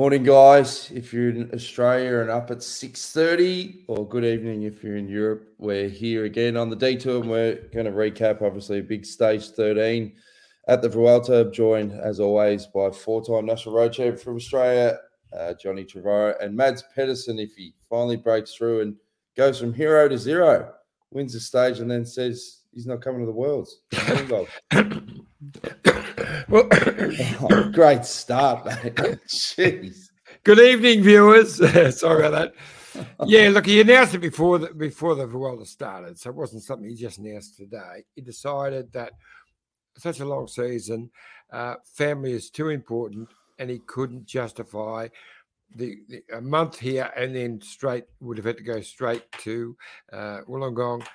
Morning, guys. If you're in Australia and up at 6.30, or good evening if you're in Europe, we're here again on the detour and we're going to recap, obviously, a big stage 13 at the Vuelta, joined, as always, by four-time national road champion from Australia, uh, Johnny Trevorrow, and Mads Pedersen, if he finally breaks through and goes from hero to zero, wins the stage and then says he's not coming to the Worlds. well, oh, great start, mate. Jeez. Good evening, viewers. Sorry about that. Yeah, look, he announced it before the before the Vuelta started, so it wasn't something he just announced today. He decided that such a long season, uh, family is too important, and he couldn't justify the, the, a month here and then straight would have had to go straight to uh, Wollongong,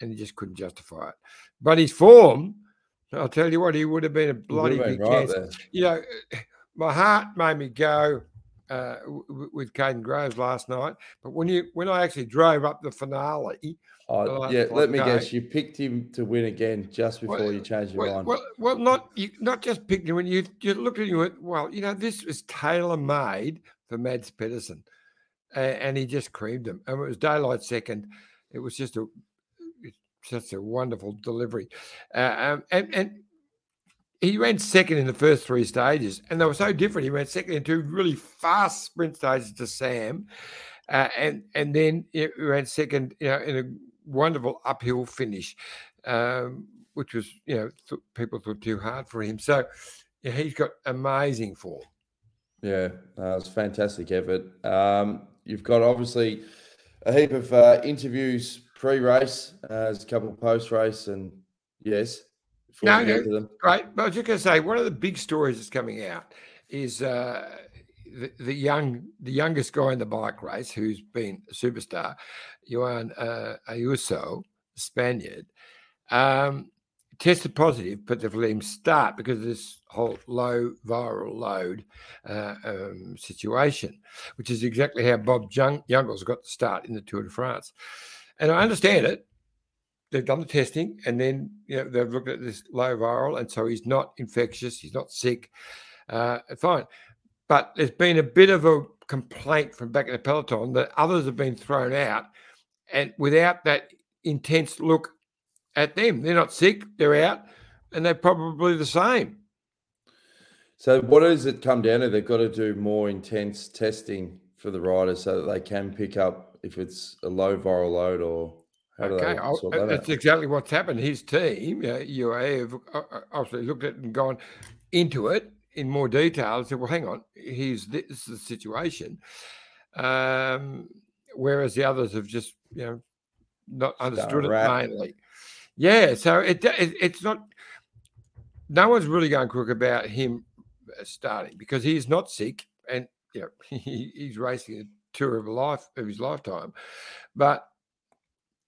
and he just couldn't justify it. But his form I'll tell you what, he would have been a bloody big right You know, my heart made me go uh, with Kaden Groves last night, but when you when I actually drove up the finale, oh, yeah, let me guess, you picked him to win again just before well, you changed your well, mind. Well, well, not you, not just picked him when you you looked at him. Went, well, you know, this was tailor made for Mads Pedersen, and, and he just creamed him. And it was daylight second. It was just a such a wonderful delivery. Uh, um, and, and he ran second in the first three stages, and they were so different. He ran second in two really fast sprint stages to Sam, uh, and and then he ran second, you know, in a wonderful uphill finish, um, which was you know th- people thought too hard for him. So yeah, he's got amazing form. Yeah, uh, it's fantastic effort. Um, you've got obviously a heap of uh, interviews pre-race, uh, there's a couple post-race, and yes, no, no great. But I was just going to say one of the big stories that's coming out is uh, the, the, young, the youngest guy in the bike race who's been a superstar, Juan uh, Ayuso, Spaniard, um, tested positive, but they've let him start because of this whole low viral load uh, um, situation, which is exactly how Bob Jung- Jungels got the start in the Tour de France. And I understand it. They've done the testing and then you know, they've looked at this low viral, and so he's not infectious, he's not sick. Uh, fine. But there's been a bit of a complaint from back in the peloton that others have been thrown out and without that intense look at them. They're not sick, they're out, and they're probably the same. So, what does it come down to? They've got to do more intense testing for the riders so that they can pick up if it's a low viral load or how do okay, they that that's exactly what's happened. His team, uh, UAE, have uh, uh, obviously looked at it and gone into it in more detail and said, "Well, hang on, here's this is the situation," um, whereas the others have just you know not understood it mainly. Yeah, so it, it it's not. No one's really going crook about him uh, starting because he's not sick and you know he, he's racing tour of life of his lifetime. But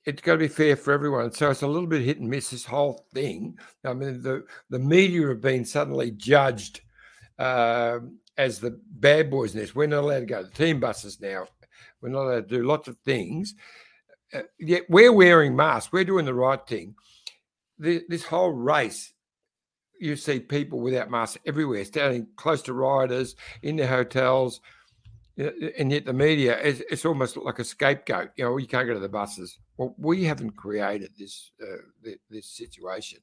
it's got to be fair for everyone. So it's a little bit hit and miss this whole thing. I mean, the the media have been suddenly judged uh, as the bad boys in this. We're not allowed to go to team buses now. We're not allowed to do lots of things. Uh, yet we're wearing masks. We're doing the right thing. The, this whole race, you see people without masks everywhere, standing close to riders in their hotels, and yet the media is it's almost like a scapegoat. You know, you can't go to the buses. Well, we haven't created this uh, this situation.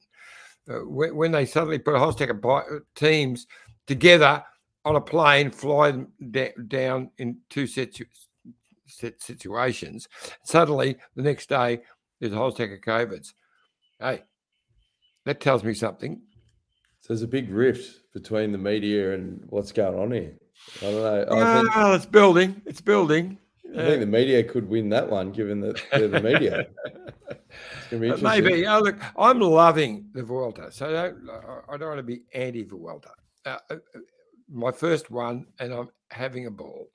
Uh, when, when, they suddenly put a whole stack of uh, teams together on a plane, fly them da- down in two situ- set situations, suddenly the next day there's a whole stack of COVIDs. Hey, that tells me something. So there's a big rift between the media and what's going on here. I don't know. I think, well, it's building. It's building. I think the media could win that one, given that they're the media. Maybe. Oh, look, I'm loving the Vuelta, so I don't, I don't want to be anti Vuelta. Uh, uh, my first one, and I'm having a ball.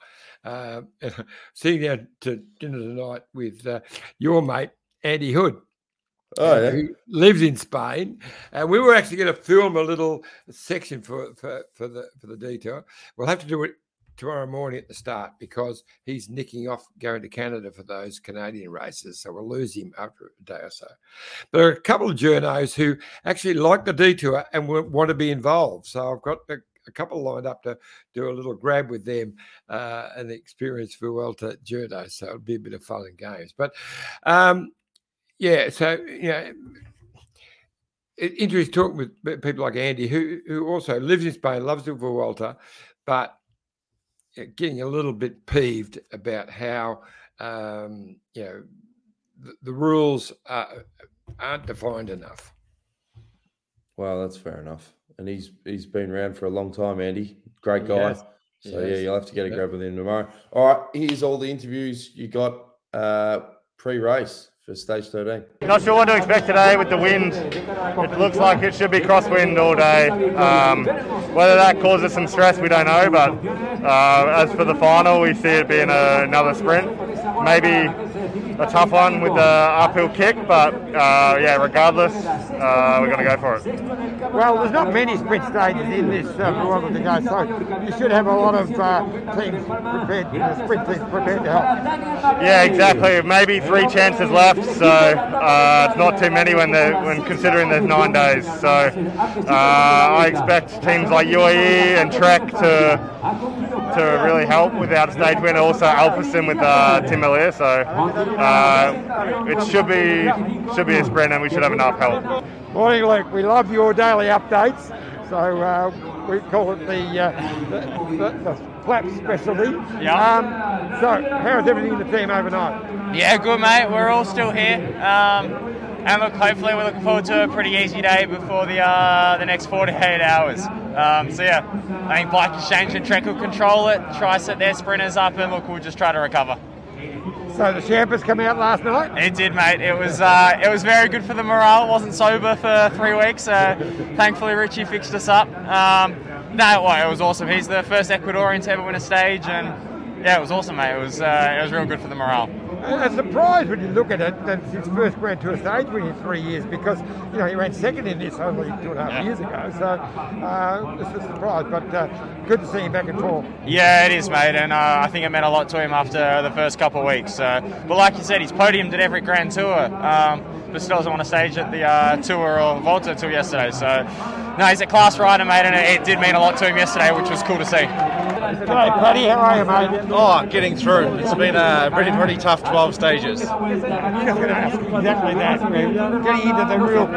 Uh, sitting down to dinner tonight with uh, your mate Andy Hood. Oh, yeah. Who lives in Spain, and we were actually going to film a little section for, for for the for the detour. We'll have to do it tomorrow morning at the start because he's nicking off going to Canada for those Canadian races. So we'll lose him after a day or so. But there are a couple of journos who actually like the detour and want to be involved. So I've got a, a couple lined up to do a little grab with them uh, and experience Vuelta Journo. So it'll be a bit of fun and games. But um, yeah, so you know, interesting talk with people like Andy, who who also lives in Spain, loves the Vuelta, but getting a little bit peeved about how um, you know the, the rules are, aren't defined enough. Well, that's fair enough. And he's he's been around for a long time, Andy. Great guy. Yes. So yes. yeah, you'll have to get a grab with him tomorrow. All right, here's all the interviews you got uh, pre-race for stage 13. Not sure what to expect today with the wind. It looks like it should be crosswind all day. Um, whether that causes some stress, we don't know. But uh, as for the final, we see it being a, another sprint. Maybe a tough one with the uphill kick, but uh, yeah, regardless, uh, we're going to go for it. Well, there's not many sprint stages in this uh, Vuelta to go, so you should have a lot of uh, teams prepared, uh, sprint teams prepared to help. Yeah, exactly. Maybe three chances left, so uh, it's not too many when when considering there's nine days. So uh, I expect teams like UAE and Trek to to really help with our stage win. Also, Alpecin with uh, Tim Merlier. So uh, it should be should be a sprint, and we should have enough help. Morning, Luke. We love your daily updates. So uh, we call it the, uh, the, the, the flap specialty. Yeah. Um, so how's everything in the team overnight? Yeah, good, mate. We're all still here. Um, and look, hopefully we're looking forward to a pretty easy day before the uh, the next 48 hours. Um, so yeah, I think Bike Exchange and Trek will control it, try set their sprinters up, and look, we'll just try to recover. So the Champers come out last night. It did, mate. It was uh, it was very good for the morale. It wasn't sober for three weeks, so thankfully Richie fixed us up. Um, no, well, it was awesome. He's the first Ecuadorian to ever win a stage, and yeah, it was awesome, mate. It was uh, it was real good for the morale a surprise when you look at it that it's his first Grand Tour stage win in three years because you know he ran second in this only two and a half yeah. years ago. So uh, it's a surprise, but uh, good to see him back in form. Yeah, it is, mate, and uh, I think it meant a lot to him after the first couple of weeks. but like you said, he's podiumed at every Grand Tour. Um, but still doesn't want to stage at the uh, Tour or Vuelta until yesterday. So, no, he's a class rider, mate, and it, it did mean a lot to him yesterday, which was cool to see. G'day, Paddy. How are you, mate? Oh, getting through. It's been a pretty, pretty tough 12 stages. just going to ask exactly that. getting into the real,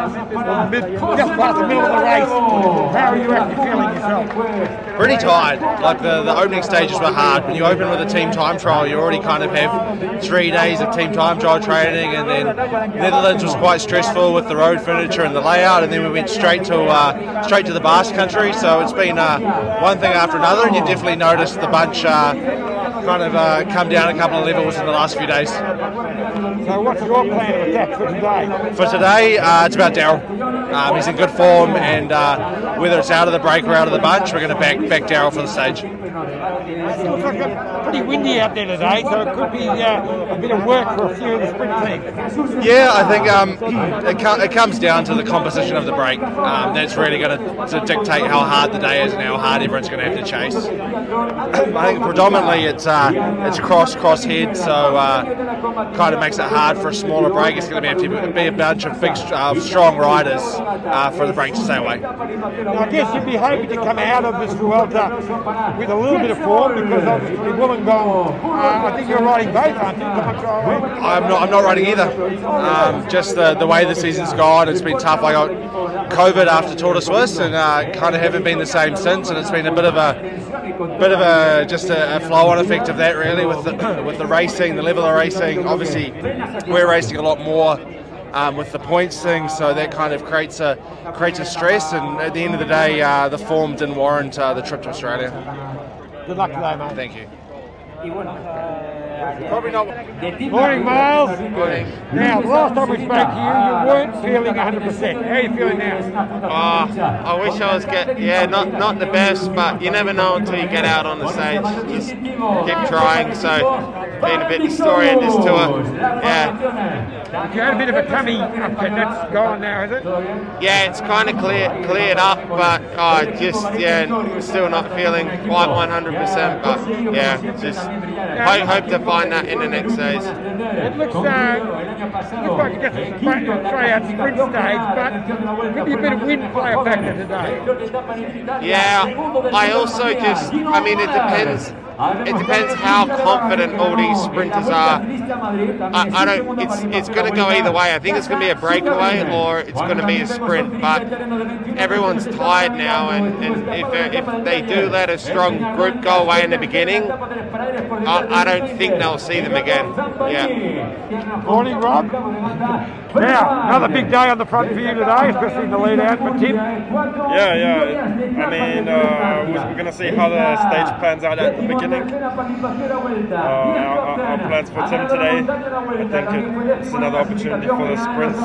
just past the middle of the race. How are you actually feeling yourself? Pretty tired. Like the, the opening stages were hard. When you open with a team time trial, you already kind of have three days of team time trial training, and then Netherlands was quite stressful with the road furniture and the layout, and then we went straight to uh, straight to the Basque Country. So it's been uh, one thing after another, and you definitely noticed the bunch uh, kind of uh, come down a couple of levels in the last few days. So, what's your plan of attack for today? For today, uh, it's about Daryl. Um, he's in good form, and uh, whether it's out of the break or out of the bunch, we're going to back back Daryl for the stage. It looks like pretty windy out there today, so it could be uh, a bit of work for a few of the sprint teams. Yeah, I think um, it, com- it, comes down to the composition of the break. Um, that's really going to dictate how hard the day is and how hard everyone's going to have to chase. I think predominantly it's uh, it's cross cross head, so uh, kind of makes it hard for a smaller break. It's going to be, to be a bunch of big, uh, strong riders uh, for the break to stay away. Now, I guess you'd be hoping to come out of this Vuelta with a little bit of form because obviously Wollongong, uh, I think you're riding both, aren't you? I'm not. I'm not riding either. Um, just the, the way the season's gone, it's been tough. I got COVID after Tour de Suisse and uh, kind of haven't been the same since, and it's been a bit of a bit of a just a, a flow-on effect of that really with the with the racing, the level of racing. Obviously, we're racing a lot more. Um, with the points thing, so that kind of creates a creates a stress, and at the end of the day, uh, the form didn't warrant uh, the trip to Australia. Good luck today, mate. Thank you. y bueno, eh, Probably not. Morning, Miles. Morning. Now, last time we spoke to you, you weren't feeling 100%. How are you feeling now? Oh, I wish I was get. Yeah, not not the best, but you never know until you get out on the stage. Just keep trying. So, been a bit of this tour. Yeah. You had a bit of a tummy upset. That's gone now, is it? Yeah, it's kind of clear, cleared up, but oh, just yeah, still not feeling quite 100%. But yeah, just hope, hope to find that in the next days. It looks, uh, looks like just a straight, straight out sprint stage, but could be a bit of wind play a factor today. Yeah, I also just, I mean, it depends. It depends how confident all these sprinters are. I, I don't. It's it's going to go either way. I think it's going to be a breakaway or it's going to be a sprint. But everyone's tired now, and, and if if they do let a strong group go away in the beginning, I, I don't think they'll see them again. Yeah. Morning, Rob. Now, another big day on the front for you today, especially in the lead out for Tim. Yeah, yeah. I mean, uh, we're going to see how the stage plans out at the beginning. Uh, our, our plans for Tim today, I think it's another opportunity for the sprints.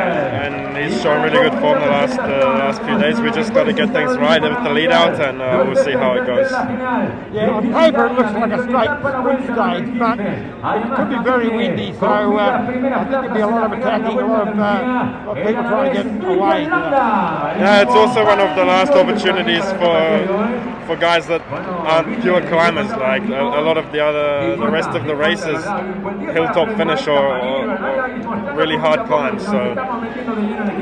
and he's shown really good form the last uh, last few days. We just got to get things right with the lead out, and uh, we'll see how it goes. Yeah, on paper it looks like a straight sprint stage, but it could be very windy, so uh, I think there'll be a lot of attacking, a lot of, uh, a lot of people trying to get away. Yeah, it's also one of the last opportunities for for guys that aren't pure climbers. Like a, a lot of the other, the rest of the races, hilltop finish or, or, or really hard climbs. So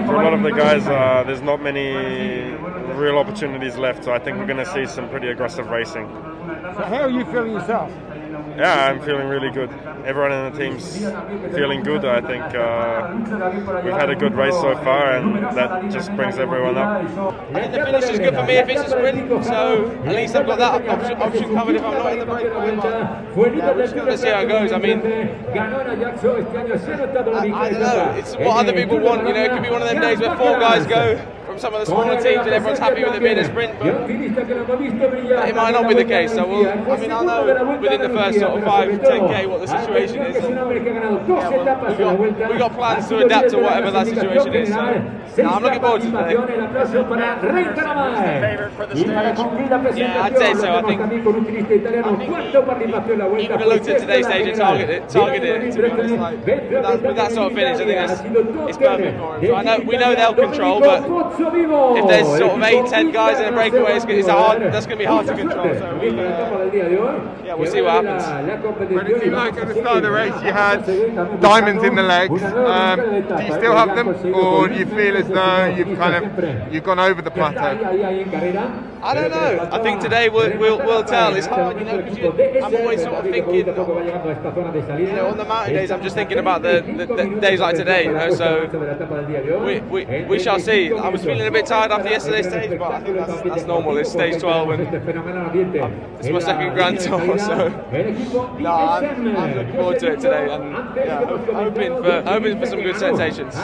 for a lot of the guys, uh, there's not many real opportunities left. So I think we're going to see some pretty aggressive racing. So how are you feeling yourself? Yeah, I'm feeling really good. Everyone in the team's feeling good. I think uh, we've had a good race so far, and that just brings everyone up. The finish is good for me if it's a sprint, so at least I've got that option, option covered if I'm not in the breakaway. Yeah, we're just going to see how it goes. I mean, I, I don't know. It's what other people want. You know, it could be one of them days where four guys go some of the smaller teams and everyone's happy with it being a sprint, but it might not be the case. So we'll, I mean, I'll know within the first sort of 5, 10k what the situation is. Yeah, well, we've, got, we've got plans to adapt to whatever that situation is. So no, I'm looking forward to it. Stage? Yeah, I'd say so. I think, I think have looked at today's stage and targeted, targeted it, to be honest. Like, with, that, with that sort of finish, I think that's, it's perfect for him. So I know, we know they'll control, but if there's sort of eight, ten guys in a breakaway, it's, it's hard, that's going to be hard to control. So we'll, uh, yeah, we'll see what happens. But it seemed like at the start of the race you had diamonds in the legs. Um, do you still have them, or do you feel as though you've kind of you've gone over the plateau? I don't know. I think today we'll, we'll, we'll tell. It's hard, you know, because I'm always sort of thinking, you know, on the mountain days, I'm just thinking about the, the, the days like today, you know, so we, we, we shall see. I was feeling a bit tired after yesterday's stage, but I think that's, that's normal. It's stage 12 and it's my second Grand Tour, so no, I'm, I'm looking forward to it today and yeah, hoping for, hoping for some good sensations.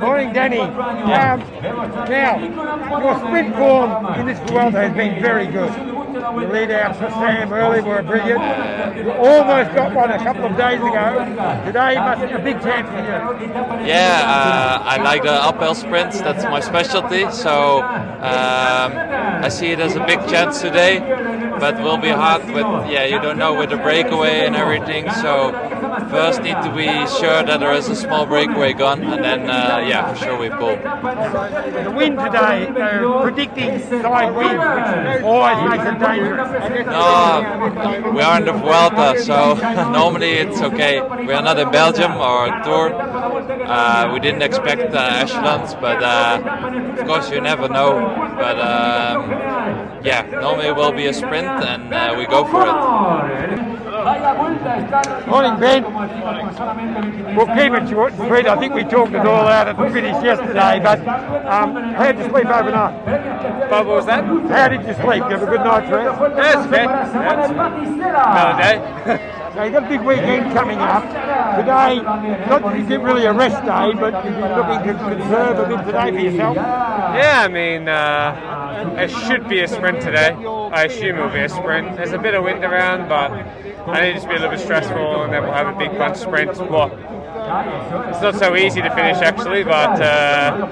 Morning, Danny. Um, now, your sprint form in this world has been very good. The lead outs for Sam early were brilliant. Almost got one a couple of days ago. Today must be a big chance for you. Yeah, uh, I like the uphill sprints. That's my specialty. So um, I see it as a big chance today. But will be hard with yeah you don't know with the breakaway and everything. So first need to be sure that there is a small breakaway gone, and then uh, yeah for sure we pull. The wind today, predicting side wind, which always makes it dangerous. No, we are in the Vuelta, so normally it's okay. We are not in Belgium or Tour. Uh, we didn't expect uh, echelons, but uh, of course you never know. But um, yeah, normally it will be a sprint, and uh, we go for it. Morning, Ben. We'll keep it short and sweet. I think we talked it all out at the finish yesterday, but um, how did you sleep overnight? What was that? How did you sleep? You have a good night's rest? Yes, Ben. Another day. Now you've got a big weekend coming up. Today, not that you get really a rest day, but you're looking to conserve a bit today for yourself. Yeah, I mean, uh, it should be a sprint today. I assume it'll be a sprint. There's a bit of wind around, but I think be a little bit stressful, and then we'll have a big bunch sprint. What? it's not so easy to finish actually, but uh,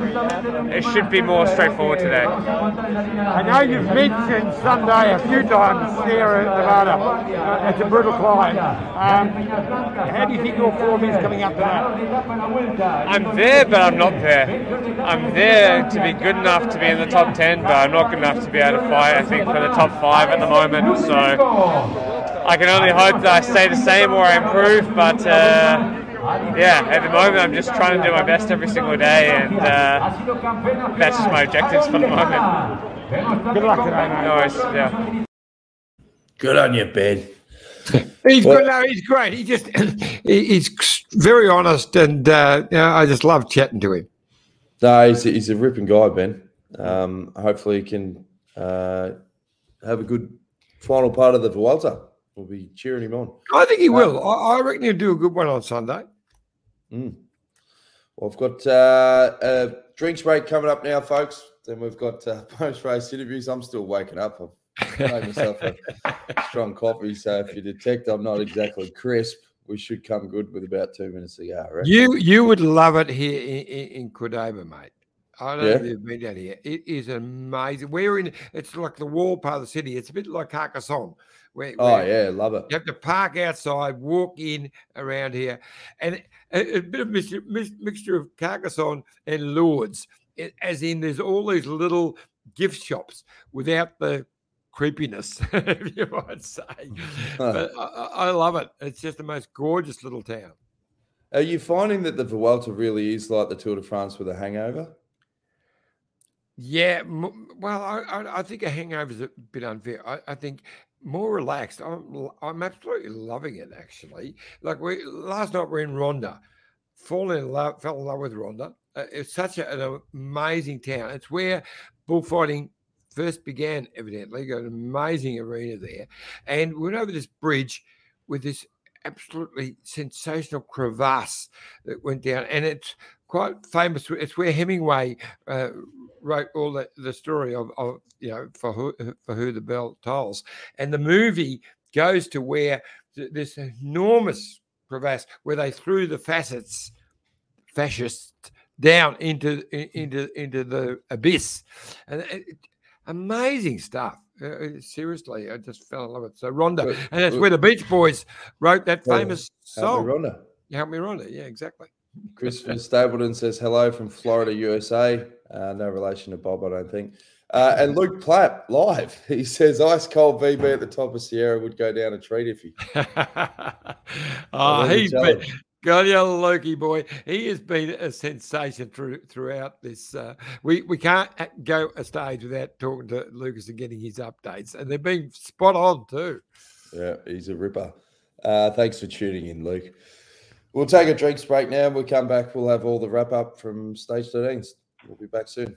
it should be more straightforward today. I know you've mentioned Sunday a few times Sierra Nevada. Uh, it's a brutal climb. Um, how do you think your form is coming up to that? I'm there, but I'm not there. I'm there to be good enough to be in the top 10, but I'm not good enough to be able to fight, I think, for the top five at the moment. So I can only hope that I stay the same or I improve, but. Uh, yeah, at the moment I'm just trying to do my best every single day, and uh, that's just my objectives for the moment. Good luck today, mate. No worries, yeah. Good on you, Ben. He's Well- good. No, he's great. He just he, he's very honest, and uh, you know, I just love chatting to him. No, he's a, he's a ripping guy, Ben. Um, hopefully, he can uh, have a good final part of the Vuelta. We'll be cheering him on. I think he will. I, I reckon he'll do a good one on Sunday. Mm. Well, I've got uh, a drinks break coming up now, folks. Then we've got uh, post race interviews. I'm still waking up. I've made myself a strong coffee, so if you detect I'm not exactly crisp, we should come good with about two minutes to go. Reckon. You you would love it here in, in, in Cordova, mate. I don't know if you've been down here. It is amazing. We're in. It's like the wall part of the city. It's a bit like Carcassonne. Where, Oh where yeah, love it. You have to park outside, walk in around here, and a, a bit of mixture, mix- mixture of Carcassonne and Lourdes, as in there's all these little gift shops without the creepiness, if you might say. but I, I love it. It's just the most gorgeous little town. Are you finding that the Vuelta really is like the Tour de France with a hangover? Yeah, well, I, I, I think a hangover is a bit unfair. I, I think more relaxed. I'm, I'm absolutely loving it. Actually, like we last night we're in Ronda, fallen in love, fell in love with Ronda. Uh, it's such a, an amazing town. It's where bullfighting first began. Evidently, got an amazing arena there, and we went over this bridge with this absolutely sensational crevasse that went down, and it's quite famous. It's where Hemingway uh, wrote all the, the story of, of you know for who for who the bell tolls, and the movie goes to where th- this enormous crevasse where they threw the facets fascists down into into into the abyss, and it, amazing stuff. Uh, uh, seriously, I just fell in love with it. So Ronda, and that's where the Beach Boys wrote that famous Help me, song. Rhonda. Help me, Ronda. Yeah, exactly. Christopher Stapleton says hello from Florida, USA. Uh, no relation to Bob, I don't think. Uh, and Luke Plapp live. He says ice cold VB at the top of Sierra would go down a treat if he. Oh, he's been. God, yeah, Loki boy. He has been a sensation through, throughout this. Uh, we we can't go a stage without talking to Lucas and getting his updates, and they've been spot on too. Yeah, he's a ripper. Uh, thanks for tuning in, Luke. We'll take a drinks break now. We'll come back. We'll have all the wrap up from stage 13. We'll be back soon.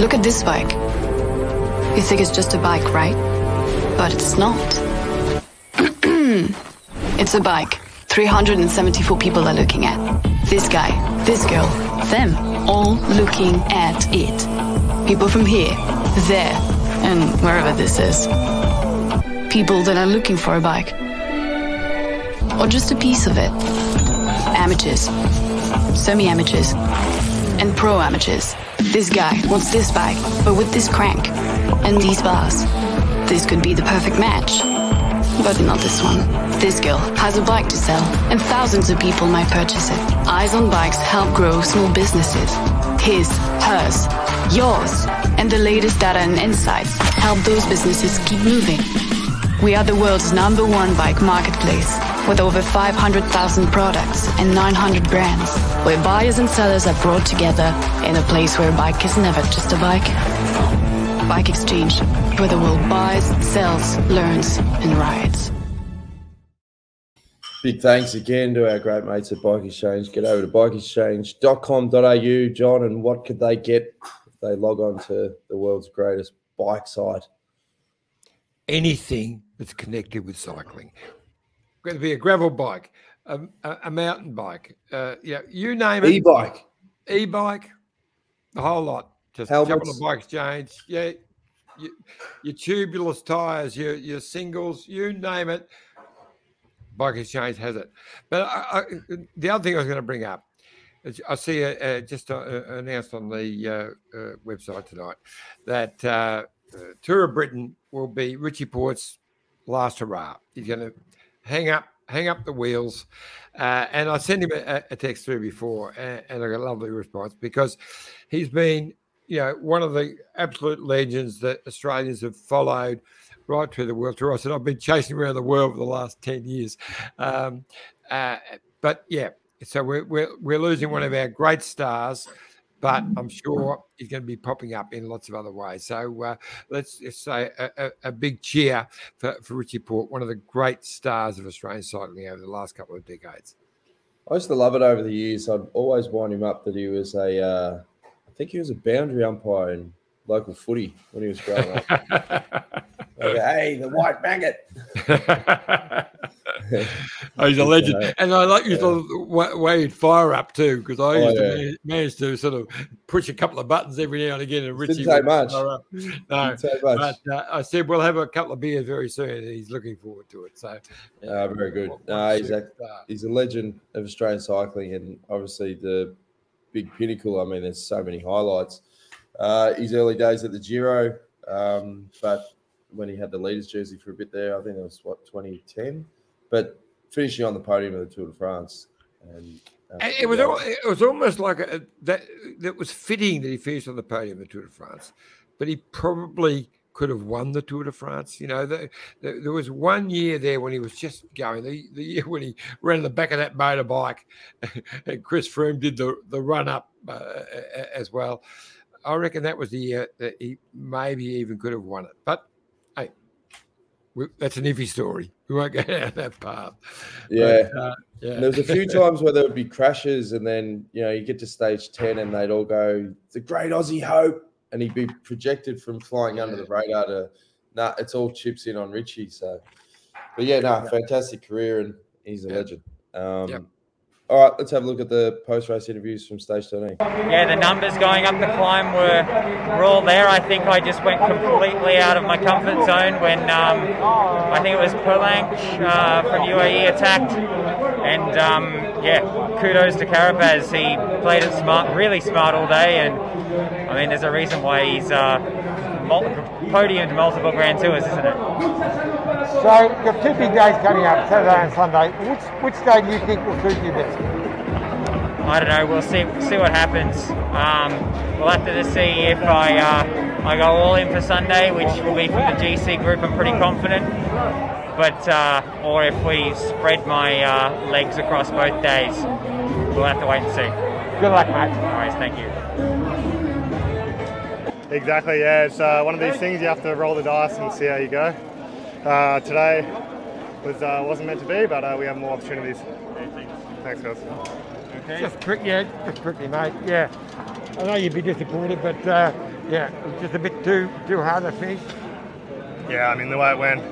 Look at this bike. You think it's just a bike, right? But it's not. it's a bike. 374 people are looking at. This guy, this girl, them, all looking at it. People from here, there, and wherever this is. People that are looking for a bike. Or just a piece of it. Amateurs, semi amateurs, and pro amateurs. This guy wants this bike, but with this crank and these bars. This could be the perfect match. But not this one. This girl has a bike to sell, and thousands of people might purchase it. Eyes on Bikes help grow small businesses. His, hers, yours, and the latest data and insights help those businesses keep moving. We are the world's number one bike marketplace with over 500,000 products and 900 brands, where buyers and sellers are brought together in a place where a bike is never just a bike. Bike Exchange, where the world buys, sells, learns, and rides. Big thanks again to our great mates at Bike Exchange. Get over to bikeexchange.com.au, John, and what could they get if they log on to the world's greatest bike site? Anything that's connected with cycling, whether it be a gravel bike, a, a, mountain bike, uh, yeah, you name it. E-bike. e-bike, the whole lot. Just Helmets. the bike exchange. Yeah, you, your tubulars tires, your your singles, you name it. Bike Exchange has it. But I, I, the other thing I was going to bring up, is I see a, a, just a, announced on the uh, uh, website tonight that uh, Tour of Britain will be Richie Porte's last hurrah. He's going to hang up hang up the wheels. Uh, and I sent him a, a text through before, and, and, I got a lovely response because he's been, you know, one of the absolute legends that Australians have followed right through the world tour. I said I've been chasing around the world for the last ten years, um, uh, but yeah. So we're, we're we're losing one of our great stars but I'm sure he's going to be popping up in lots of other ways. So uh, let's just say a, a, a, big cheer for, for Richie Porte, one of the great stars of Australian cycling over the last couple of decades. I used to love it over the years. I'd always wind him up that he was a, uh, I think he was a boundary umpire in local footy when he was growing up. like, hey, the white maggot. oh, he's a legend, and I like you yeah. way he'd fire up too, because I oh, used oh, yeah. to manage to sort of push a couple of buttons every now and again, and Richie didn't much. No, much. but uh, I said we'll have a couple of beers very soon, and he's looking forward to it. So, uh, very good. No, he's a, he's a legend of Australian cycling, and obviously the big pinnacle. I mean, there's so many highlights. Uh, his early days at the Giro, um, but when he had the leaders jersey for a bit there, I think it was what 2010 but finishing on the podium of the Tour de France. And, uh, it was it was almost like a, that that was fitting that he finished on the podium of the Tour de France, but he probably could have won the Tour de France. You know, the, the, there was one year there when he was just going. The, the year when he ran the back of that motorbike, and Chris Froome did the the run up uh, as well. I reckon that was the year that he maybe even could have won it. But we, that's an iffy story we won't go down that path. Yeah. But, uh, yeah. There was a few times where there would be crashes, and then you know you get to stage ten, and they'd all go, "The great Aussie hope," and he'd be projected from flying yeah. under the radar to, nah, it's all chips in on Richie. So, but yeah, no, nah, fantastic career, and he's a yeah. legend. Um, yep. All right, let's have a look at the post-race interviews from stage 13. Yeah, the numbers going up the climb were, were all there. I think I just went completely out of my comfort zone when um, I think it was Polanc uh, from UAE attacked. And um, yeah, kudos to Carapaz. He played it smart, really smart all day. And I mean, there's a reason why he's uh, podiumed multiple Grand Tours, isn't it? So you've got two big days coming up, Saturday and Sunday. Which which day do you think will suit you best? I don't know. We'll see see what happens. Um, we'll have to just see if I uh, I go all in for Sunday, which will be for the GC group. I'm pretty confident. But uh, or if we spread my uh, legs across both days, we'll have to wait and see. Good luck, mate. All right, thank you. Exactly. Yeah, it's uh, one of these things you have to roll the dice and see how you go. Uh, today was uh, wasn't meant to be, but uh, we have more opportunities. Thanks, guys. Okay. Just quick, yeah, just quickly, mate. Yeah, I know you'd be disappointed, but uh, yeah, just a bit too too hard to finish. Yeah, I mean the way it went.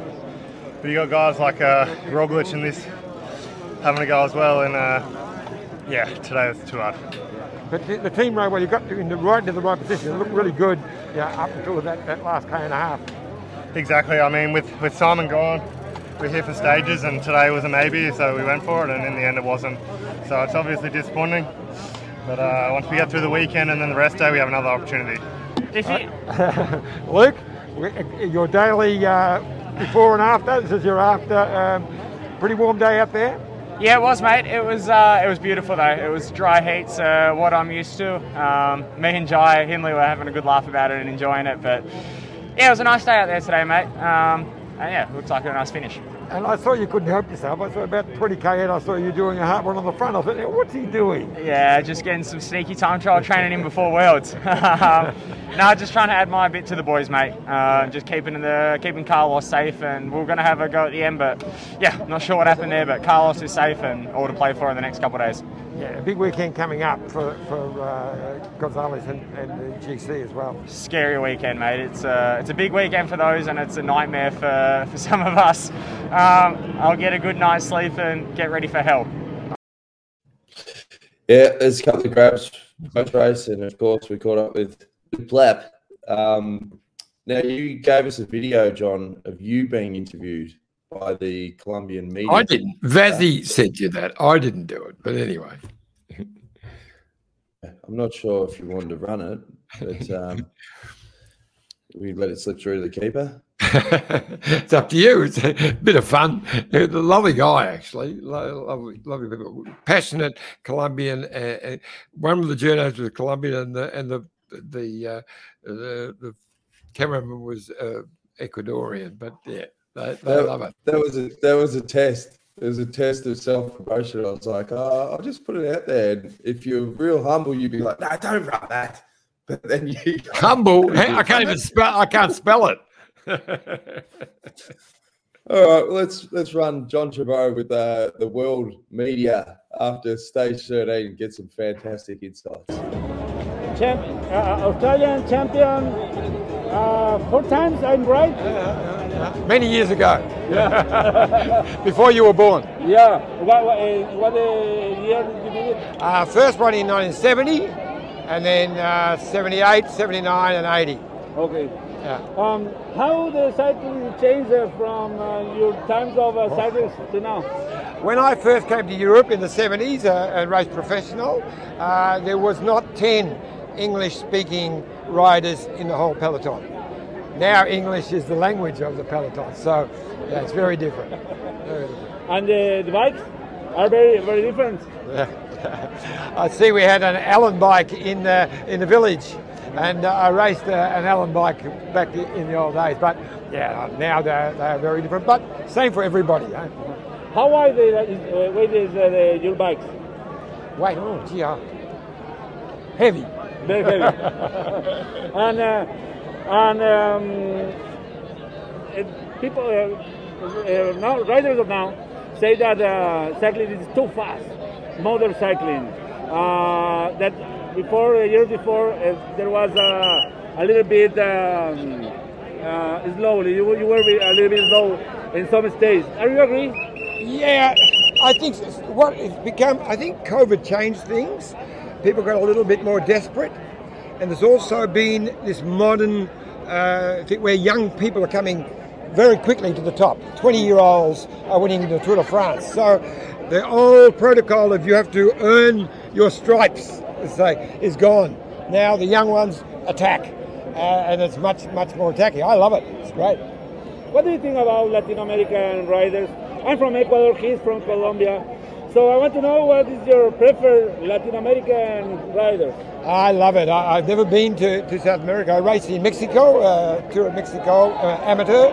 But you got guys like uh, Roglic in this having a go as well, and uh, yeah, today was too hard. But the, the team rode well. You got in the right into the right position. It looked really good, yeah, up until that, that last k and a half. Exactly. I mean, with, with Simon gone, we're here for stages, and today was a maybe, so we went for it, and in the end, it wasn't. So it's obviously disappointing. But uh, once we get through the weekend and then the rest day, we have another opportunity. Uh, Luke, your daily uh, before and after. This is your after. Um, pretty warm day out there. Yeah, it was, mate. It was uh, it was beautiful though. It was dry heat, uh, what I'm used to. Um, me and Jai Hindley were having a good laugh about it and enjoying it, but yeah, it was a nice day out there today, mate. Um, and yeah, looks like a nice finish. And I saw you couldn't help yourself. I saw about 20k in, I saw you doing a hard one on the front. I thought, what's he doing? Yeah, just getting some sneaky time trial training in before Worlds. um, no, just trying to add my bit to the boys, mate. Uh, just keeping the keeping Carlos safe, and we are going to have a go at the end. But yeah, not sure what happened there, but Carlos is safe and all to play for in the next couple of days. Yeah, a big weekend coming up for, for uh, Gonzalez and, and, the GC as well. Scary weekend, mate. It's a, uh, it's a big weekend for those, and it's a nightmare for, for some of us. Um, I'll get a good night's sleep and get ready for hell. Yeah, there's a couple of grabs post race, and of course, we caught up with, with Um, now, you gave us a video, John, of you being interviewed by the Colombian media. I didn't. Vazzy said you that. I didn't do it. But anyway. I'm not sure if you wanted to run it, but um, we let it slip through to the keeper. it's up to you. It's a bit of fun. A lovely guy, actually. Lovely, lovely people. Passionate Colombian. Uh, uh, one of the journalists was Colombian, and the and the the uh, the, the cameraman was uh, Ecuadorian. But yeah, they, they that, love it. That was a that was a test. It was a test of self promotion. I was like, oh, I'll just put it out there. And if you're real humble, you'd be like, no, don't run that. But then you Humble. Hey, I can't even spell. I can't spell it. All right, let's let's run John Chabot with uh, the world media after stage 13 and get some fantastic insights. Champ, uh, Australian champion uh, four times, I'm right? Many years ago. Yeah. Before you were born. Yeah. What, what, uh, what uh, year did you do it? Uh, first one in 1970, and then uh, 78, 79, and 80. Okay. Yeah. Um, how the cycling changed uh, from uh, your times of uh, cycling to now? When I first came to Europe in the 70s uh, and raced professional, uh, there was not 10 English speaking riders in the whole peloton. Now English is the language of the peloton, so yeah, it's very different. Very different. And uh, the bikes are very, very different. I see we had an Allen bike in the, in the village, and uh, I raced uh, an Allen bike back in the old days. But yeah, now they're, they're very different. But same for everybody. Eh? How wide the, uh, weight is uh, the, your bikes? Wait, oh, gee, uh, heavy. Very heavy. and uh, and um, it- people uh, uh, now riders of now say that uh, cycling is too fast, motorcycling. Uh, that before a year before there was a little bit um, slowly. You, were- you were a little bit slow in some stages. Are you agree? Yeah, I think what it's become. I think COVID changed things. People got a little bit more desperate, and there's also been this modern uh, thing where young people are coming very quickly to the top. Twenty-year-olds are winning the Tour de France. So the old protocol of you have to earn your stripes, say, is gone. Now the young ones attack, uh, and it's much much more attacking. I love it. It's great. What do you think about Latin American riders? I'm from Ecuador, he's from Colombia. So I want to know what is your preferred Latin American rider? I love it. I, I've never been to, to South America. I raced in Mexico, uh, Tour of Mexico, uh, amateur.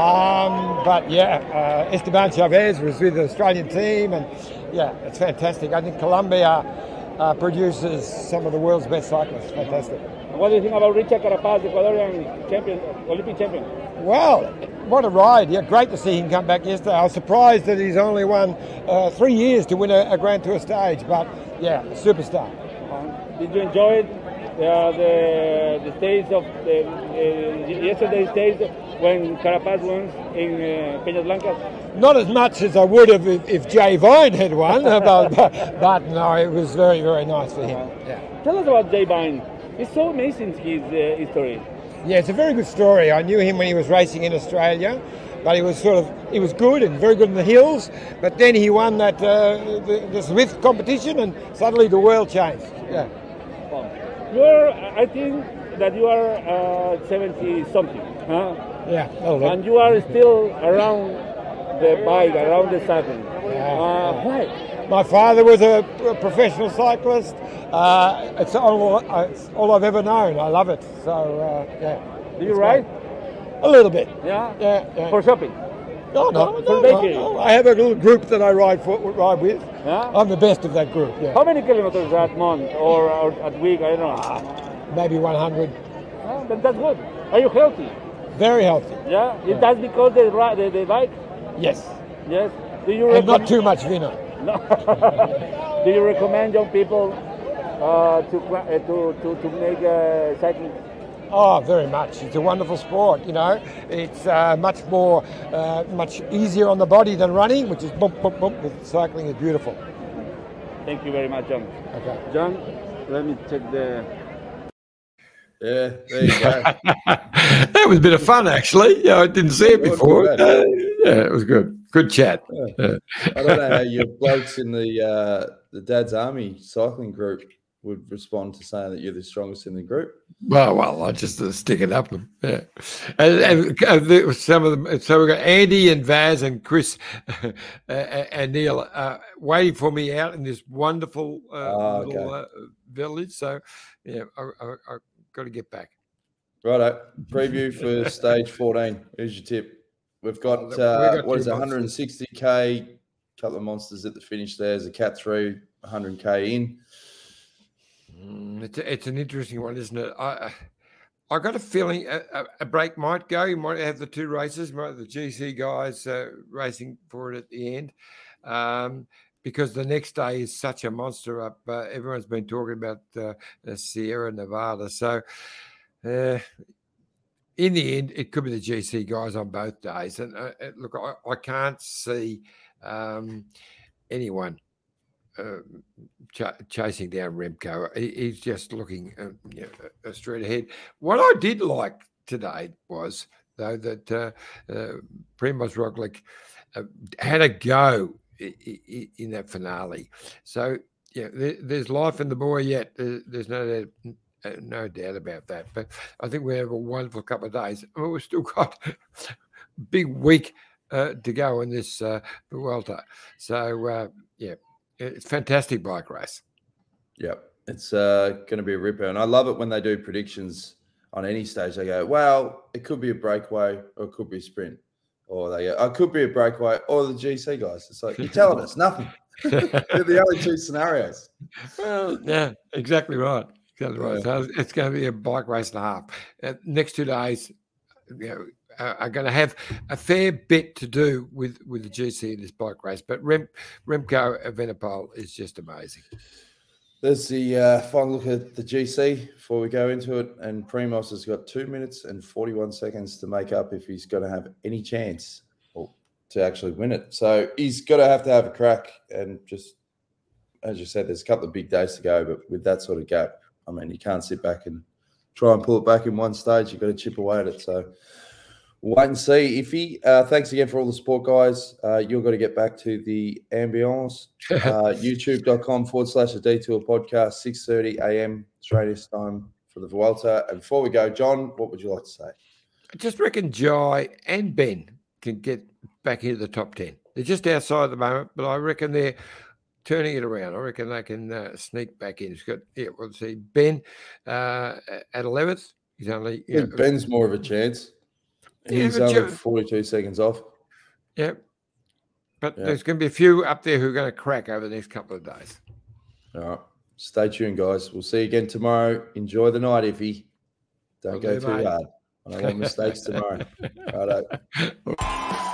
Um, but yeah, uh, Esteban Chavez was with the Australian team, and yeah, it's fantastic. I think Colombia uh, produces some of the world's best cyclists. Fantastic. What do you think about Richard Carapaz, Ecuadorian champion, Olympic champion? Well, what a ride. Yeah, great to see him come back yesterday. I was surprised that he's only won uh, three years to win a, a Grand Tour stage, but yeah, superstar. Did you enjoy it? Uh, the the stage of the uh, yesterday's stage when Carapaz won in uh, Peñas Blancas? Not as much as I would have if, if Jay Vine had won, but, but, but no, it was very, very nice for him. Yeah. Tell us about Jay Vine. It's so amazing his uh, history. Yeah, it's a very good story. I knew him when he was racing in Australia, but he was sort of he was good and very good in the hills. But then he won that uh, the, the Zwift competition, and suddenly the world changed. Yeah. You're, I think that you are uh, 70 something, huh? Yeah. And you are still around the bike, around the cycling. Uh, why? My father was a professional cyclist. Uh, it's, all, uh, it's all I've ever known. I love it. So uh, yeah. Do you ride? great. A little bit. Yeah. Yeah. yeah. For shopping? No, no, For no, no. I have a little group that I ride for, ride with. Yeah? I'm the best of that group. Yeah. How many kilometers at month or, or at week? I don't know. Ah, Maybe 100. Yeah, but that's good. Are you healthy? Very healthy. Yeah. Is that because they ride the the bike? Yes. Yes. Do you And not too much vino. No. Do you recommend young people uh, to, uh, to to to make uh, cycling? Oh, very much. It's a wonderful sport. You know, it's uh, much more, uh, much easier on the body than running, which is bump, bump, bump. With cycling is beautiful. Thank you very much, John. Okay. John, let me check the. Yeah, there you go. that was a bit of fun, actually. Yeah, I didn't see it before. Uh, yeah, it was good. Good chat. Yeah. I don't know how your blokes in the uh, the Dad's Army cycling group would respond to saying that you're the strongest in the group. Well, well, I just uh, stick it up them. Yeah, and, and uh, some of them. So we've got Andy and Vaz and Chris uh, and Neil uh, waiting for me out in this wonderful oh, little okay. village. So yeah, I, I, I got to get back. Righto. Preview for stage 14. Here's your tip. We've got, uh, got what is it, 160k, couple of monsters at the finish. There's a cat through, 100k in. Mm, it's, it's an interesting one, isn't it? I I got a feeling a, a, break might go. You might have the two races, might the GC guys uh, racing for it at the end. Um, because the next day is such a monster up. Uh, everyone's been talking about uh, Sierra Nevada. So, uh, in the end, it could be the GC guys on both days. And uh, uh, look, I, I, can't see um, anyone ch- chasing down Remco. He, he's just looking you know, straight ahead. What I did like today was, though, that uh, Primoz Roglic had a go in that finale. So yeah, there's life in the boy yet. There's no uh, no doubt about that. But I think we have a wonderful couple of days. Mean, we've still got big week uh, to go in this uh, Vuelta. So uh, yeah, it's fantastic bike race. Yep, it's uh, going to be a ripper, and I love it when they do predictions on any stage. They go, "Well, it could be a breakaway or it could be a sprint." or they go, I could be a breakaway, or the GC guys. It's like you're telling us nothing. They're the only two scenarios. Well, yeah, exactly right. Exactly right. Yeah. So it's going to be a bike race and a half. Uh, next two days, you know, are going to have a fair bit to do with with the GC in this bike race. But Rem, Remco Evenepoel is just amazing. There's the uh, final look at the GC before we go into it. And Primoz has got two minutes and 41 seconds to make up if he's going to have any chance to actually win it. So he's got to have to have a crack. And just, as you said, there's a couple of big days to go. But with that sort of gap, I mean, you can't sit back and try and pull it back in one stage. You've got to chip away at it. So wait and see. Iffy, uh, thanks again for all the support, guys. Uh, you're going to get back to the ambience. Uh, YouTube.com forward slash the detour podcast, 6.30 a.m. Australia's time for the Vuelta. And before we go, John, what would you like to say? I just reckon Jai and Ben can get back into the top 10. They're just outside at the moment, but I reckon they're turning it around. I reckon they can uh, sneak back in. It's got, yeah, we'll see. Ben uh, at 11th. He's only. You know, Ben's more of a chance. He's only 42 seconds off. Yeah. But yeah. there's going to be a few up there who are going to crack over the next couple of days. All right. Stay tuned, guys. We'll see you again tomorrow. Enjoy the night, Iffy. Don't go too mate. hard. I don't want mistakes tomorrow. Righto.